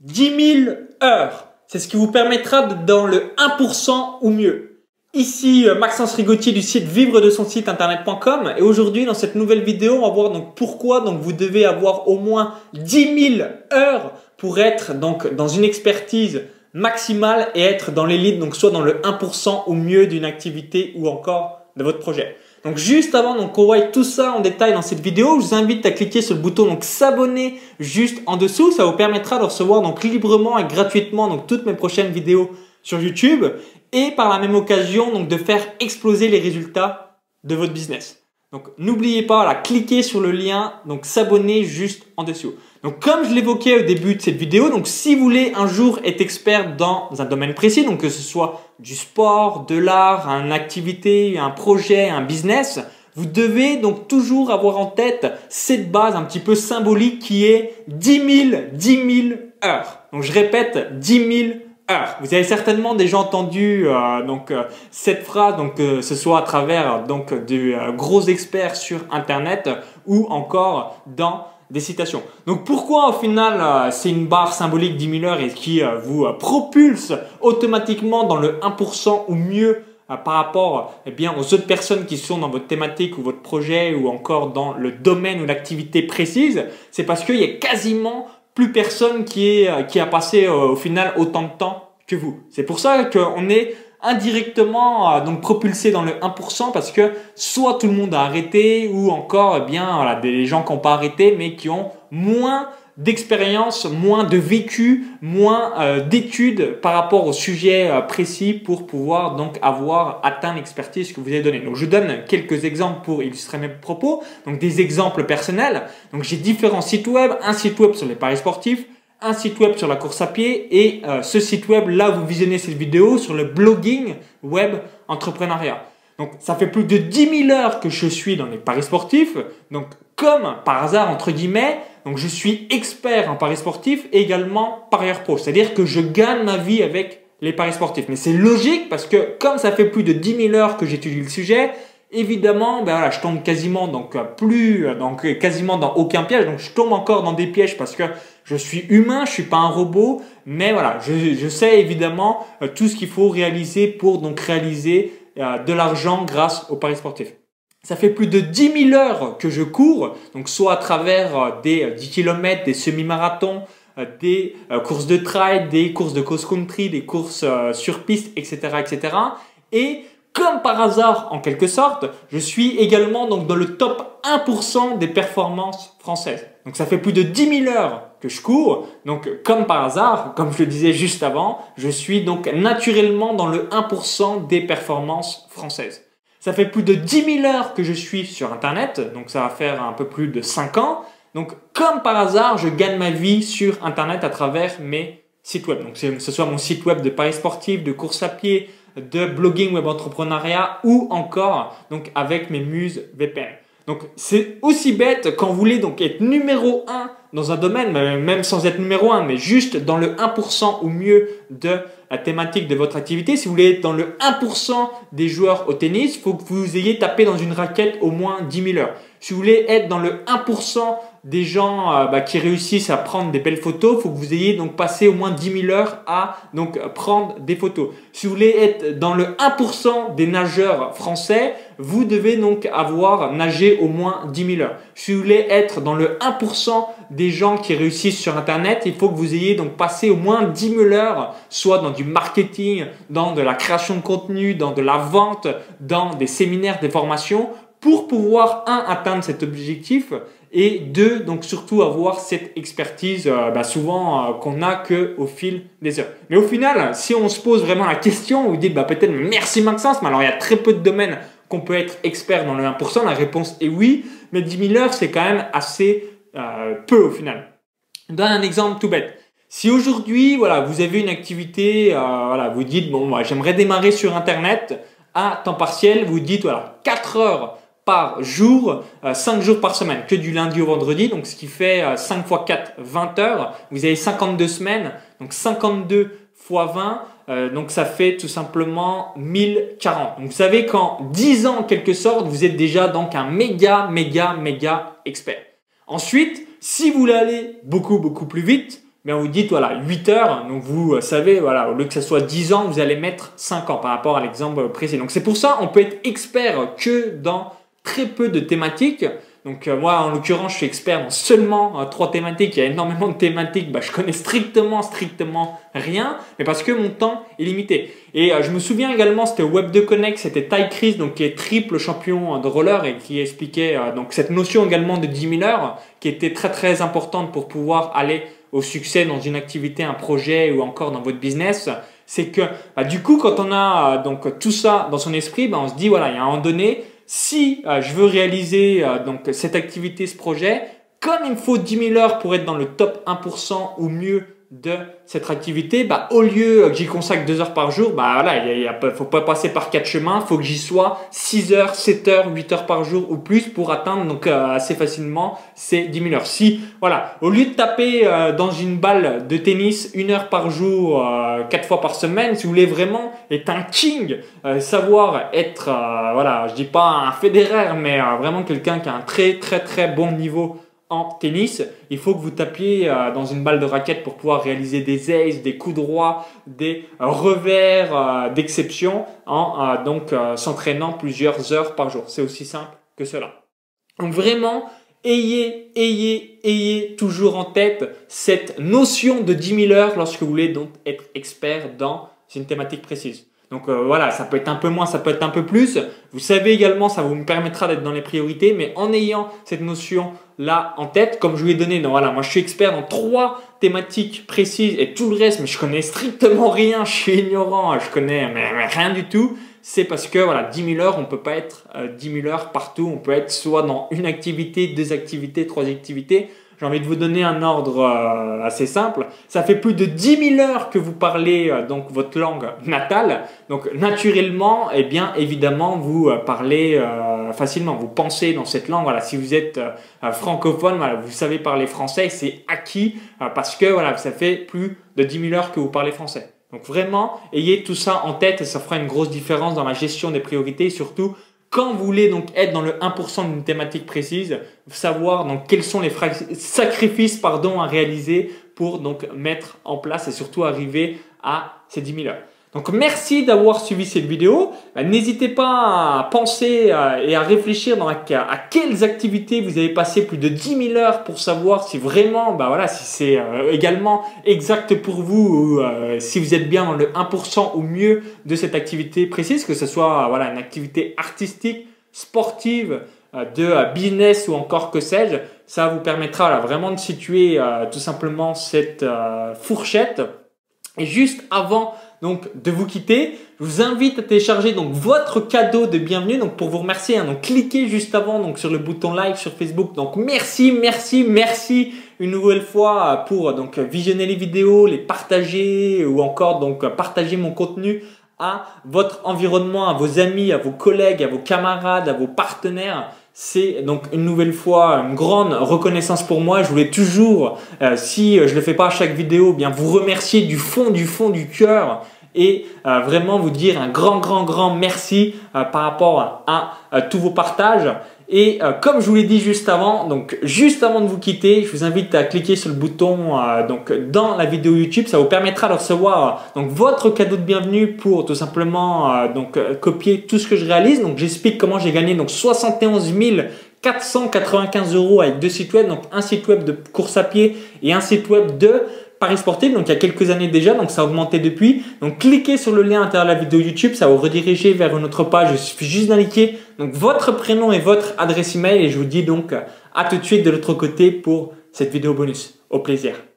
10 000 heures. C'est ce qui vous permettra d'être dans le 1% ou mieux. Ici euh, Maxence Rigotier du site vivre de son site internet.com et aujourd'hui dans cette nouvelle vidéo on va voir donc pourquoi donc vous devez avoir au moins 10 000 heures pour être donc dans une expertise maximale et être dans l'élite donc soit dans le 1% ou mieux d'une activité ou encore de votre projet. Donc juste avant donc qu'on voit tout ça en détail dans cette vidéo, je vous invite à cliquer sur le bouton donc s'abonner juste en dessous, ça vous permettra de recevoir donc librement et gratuitement donc toutes mes prochaines vidéos sur YouTube et par la même occasion donc de faire exploser les résultats de votre business. Donc n'oubliez pas, là, cliquez sur le lien, donc s'abonner juste en dessous. Donc comme je l'évoquais au début de cette vidéo, donc si vous voulez un jour être expert dans un domaine précis, donc que ce soit du sport, de l'art, une activité, un projet, un business, vous devez donc toujours avoir en tête cette base un petit peu symbolique qui est 10 000, 10 000 heures. Donc je répète, 10 000 vous avez certainement déjà entendu euh, euh, cette phrase, donc euh, ce soit à travers donc de gros experts sur Internet ou encore dans des citations. Donc pourquoi au final c'est une barre symbolique 10 000 heures et qui vous propulse automatiquement dans le 1% ou mieux par rapport eh bien, aux autres personnes qui sont dans votre thématique ou votre projet ou encore dans le domaine ou l'activité précise, c'est parce qu'il y a quasiment plus personne qui, est, euh, qui a passé euh, au final autant de temps que vous. C'est pour ça qu'on est indirectement euh, donc propulsé dans le 1% parce que soit tout le monde a arrêté ou encore eh bien voilà, des gens qui n'ont pas arrêté mais qui ont moins d'expérience, moins de vécu, moins euh, d'études par rapport au sujet euh, précis pour pouvoir donc avoir atteint l'expertise que vous avez donnée. Donc je donne quelques exemples pour illustrer mes propos. Donc des exemples personnels. Donc j'ai différents sites web, un site web sur les paris sportifs, un site web sur la course à pied et euh, ce site web là vous visionnez cette vidéo sur le blogging web entrepreneuriat. Donc ça fait plus de 10 000 heures que je suis dans les paris sportifs. Donc comme par hasard entre guillemets, donc je suis expert en paris sportifs et également parieur pro. C'est-à-dire que je gagne ma vie avec les paris sportifs. Mais c'est logique parce que comme ça fait plus de 10 000 heures que j'étudie le sujet, évidemment, ben voilà, je tombe quasiment donc plus, donc quasiment dans aucun piège. Donc je tombe encore dans des pièges parce que je suis humain, je suis pas un robot. Mais voilà, je, sais évidemment euh, tout ce qu'il faut réaliser pour donc réaliser euh, de l'argent grâce aux paris sportifs. Ça fait plus de 10 000 heures que je cours, donc soit à travers euh, des 10 euh, km, des semi-marathons, des courses de trail, des courses de cross-country, des courses sur piste, etc., etc. Et comme par hasard, en quelque sorte, je suis également donc dans le top 1% des performances françaises. Donc ça fait plus de 10 000 heures que je cours. Donc comme par hasard, comme je le disais juste avant, je suis donc naturellement dans le 1% des performances françaises. Ça fait plus de 10 000 heures que je suis sur Internet, donc ça va faire un peu plus de 5 ans. Donc comme par hasard, je gagne ma vie sur Internet à travers mes sites web. Donc ce soit mon site web de paris sportif, de course à pied, de blogging web entrepreneuriat ou encore donc avec mes muses VPN. Donc c'est aussi bête quand vous voulez donc être numéro 1 dans un domaine, même sans être numéro 1, mais juste dans le 1% ou mieux de la thématique de votre activité. Si vous voulez être dans le 1% des joueurs au tennis, il faut que vous ayez tapé dans une raquette au moins 10 000 heures. Si vous voulez être dans le 1% des gens euh, bah, qui réussissent à prendre des belles photos, il faut que vous ayez donc passé au moins 10 000 heures à donc prendre des photos. Si vous voulez être dans le 1% des nageurs français, vous devez donc avoir nagé au moins 10 000 heures. Si vous voulez être dans le 1% des gens qui réussissent sur Internet, il faut que vous ayez donc passé au moins 10 000 heures, soit dans du marketing, dans de la création de contenu, dans de la vente, dans des séminaires, des formations, pour pouvoir, un, atteindre cet objectif, et deux, donc surtout avoir cette expertise euh, bah, souvent euh, qu'on a que au fil des heures. Mais au final, si on se pose vraiment la question, vous dites bah, peut-être merci Maxence, mais alors il y a très peu de domaines qu'on peut être expert dans le 1%, la réponse est oui, mais 10 000 heures c'est quand même assez euh, peu au final. Je donne un exemple tout bête. Si aujourd'hui, voilà, vous avez une activité, voilà, vous dites bon, moi, j'aimerais démarrer sur Internet à temps partiel, vous dites voilà, 4 heures par jour, 5 euh, jours par semaine, que du lundi au vendredi, donc ce qui fait 5 euh, fois 4, 20 heures. Vous avez 52 semaines, donc 52 fois 20, euh, donc ça fait tout simplement 1040. Donc vous savez qu'en 10 ans, en quelque sorte, vous êtes déjà donc un méga, méga, méga expert. Ensuite, si vous voulez aller beaucoup, beaucoup plus vite, mais vous dites voilà 8 heures, donc vous euh, savez voilà au lieu que ce soit 10 ans, vous allez mettre 5 ans par rapport à l'exemple précédent. Donc c'est pour ça on peut être expert que dans très peu de thématiques. Donc euh, moi, en l'occurrence, je suis expert dans seulement euh, trois thématiques. Il y a énormément de thématiques. Bah, je connais strictement, strictement rien, mais parce que mon temps est limité. Et euh, je me souviens également, c'était Web2 Connect, c'était Ty Chris, donc qui est triple champion de roller et qui expliquait donc cette notion également de 10 000 heures, qui était très très importante pour pouvoir aller au succès dans une activité, un projet ou encore dans votre business. C'est que bah, du coup, quand on a donc tout ça dans son esprit, bah, on se dit voilà, il y a un moment donné si euh, je veux réaliser euh, donc cette activité, ce projet, comme il me faut 10 000 heures pour être dans le top 1% ou mieux de cette activité, bah, au lieu que j'y consacre 2 heures par jour, bah voilà, il ne faut pas passer par quatre chemins, faut que j'y sois 6 heures, 7 heures, 8 heures par jour ou plus pour atteindre donc euh, assez facilement ces 10 000 heures. Si, voilà, au lieu de taper euh, dans une balle de tennis une heure par jour, euh, 4 fois par semaine, si vous voulez vraiment être un king, euh, savoir être, voilà, je dis pas un fédéraire, mais vraiment quelqu'un qui a un très très très bon niveau en tennis, il faut que vous tapiez euh, dans une balle de raquette pour pouvoir réaliser des aces, des coups droits, des revers euh, d'exception en euh, donc s'entraînant plusieurs heures par jour. C'est aussi simple que cela. Donc vraiment, ayez, ayez, ayez toujours en tête cette notion de 10 000 heures lorsque vous voulez donc être expert dans une thématique précise. Donc euh, voilà, ça peut être un peu moins, ça peut être un peu plus. Vous savez également, ça vous permettra d'être dans les priorités, mais en ayant cette notion là en tête, comme je vous ai donné, donc voilà, moi je suis expert dans trois thématiques précises et tout le reste, mais je connais strictement rien, je suis ignorant, je connais rien du tout. C'est parce que voilà, 10 000 heures, on peut pas être 10 euh, 000 heures partout. On peut être soit dans une activité, deux activités, trois activités j'ai envie de vous donner un ordre euh, assez simple. Ça fait plus de 10 000 heures que vous parlez euh, donc votre langue natale. Donc naturellement, eh bien évidemment, vous euh, parlez facilement. Vous pensez dans cette langue. Voilà, si vous êtes francophone, voilà, vous savez parler français, c'est acquis parce que voilà, ça fait plus de 10 000 heures que vous parlez français. Donc vraiment, ayez tout ça en tête et ça fera une grosse différence dans la gestion des priorités et surtout quand vous voulez donc être dans le 1% d'une thématique précise, savoir donc quels sont les sacrifices pardon, à réaliser pour donc mettre en place et surtout arriver à ces 10 000 heures. Donc merci d'avoir suivi cette vidéo. Bah, n'hésitez pas à penser euh, et à réfléchir dans à quelles activités vous avez passé plus de 10 000 heures pour savoir si vraiment, bah voilà, si c'est euh, également exact pour vous ou euh, si vous êtes bien dans le 1% ou mieux de cette activité précise, que ce soit voilà une activité artistique, sportive, de business ou encore que sais-je. Ça vous permettra vraiment de situer tout simplement cette fourchette. Et juste avant donc de vous quitter. Je vous invite à télécharger donc votre cadeau de bienvenue. Donc pour vous remercier, hein, donc cliquez juste avant donc sur le bouton like sur Facebook. Donc merci, merci, merci une nouvelle fois pour donc visionner les vidéos, les partager ou encore donc partager mon contenu à votre environnement, à vos amis, à vos collègues, à vos camarades, à vos partenaires. C'est donc une nouvelle fois une grande reconnaissance pour moi. Je voulais toujours, euh, si je le fais pas à chaque vidéo, bien vous remercier du fond, du fond du cœur et euh, vraiment vous dire un grand, grand, grand merci euh, par rapport à, tous vos partages. Et euh, comme je vous l'ai dit juste avant, donc juste avant de vous quitter, je vous invite à cliquer sur le bouton donc dans la vidéo YouTube. Ça vous permettra de recevoir donc votre cadeau de bienvenue pour tout simplement donc copier tout ce que je réalise. Donc j'explique comment j'ai gagné donc 71 495 euros avec deux sites web, donc un site web de course à pied et un site web de Paris Sportif, donc il y a quelques années déjà, donc ça a augmenté depuis. Donc cliquez sur le lien à l'intérieur de la vidéo YouTube, ça vous rediriger vers une autre page. Il suffit juste d'indiquer votre prénom et votre adresse email et je vous dis donc à tout de suite de l'autre côté pour cette vidéo bonus. Au plaisir.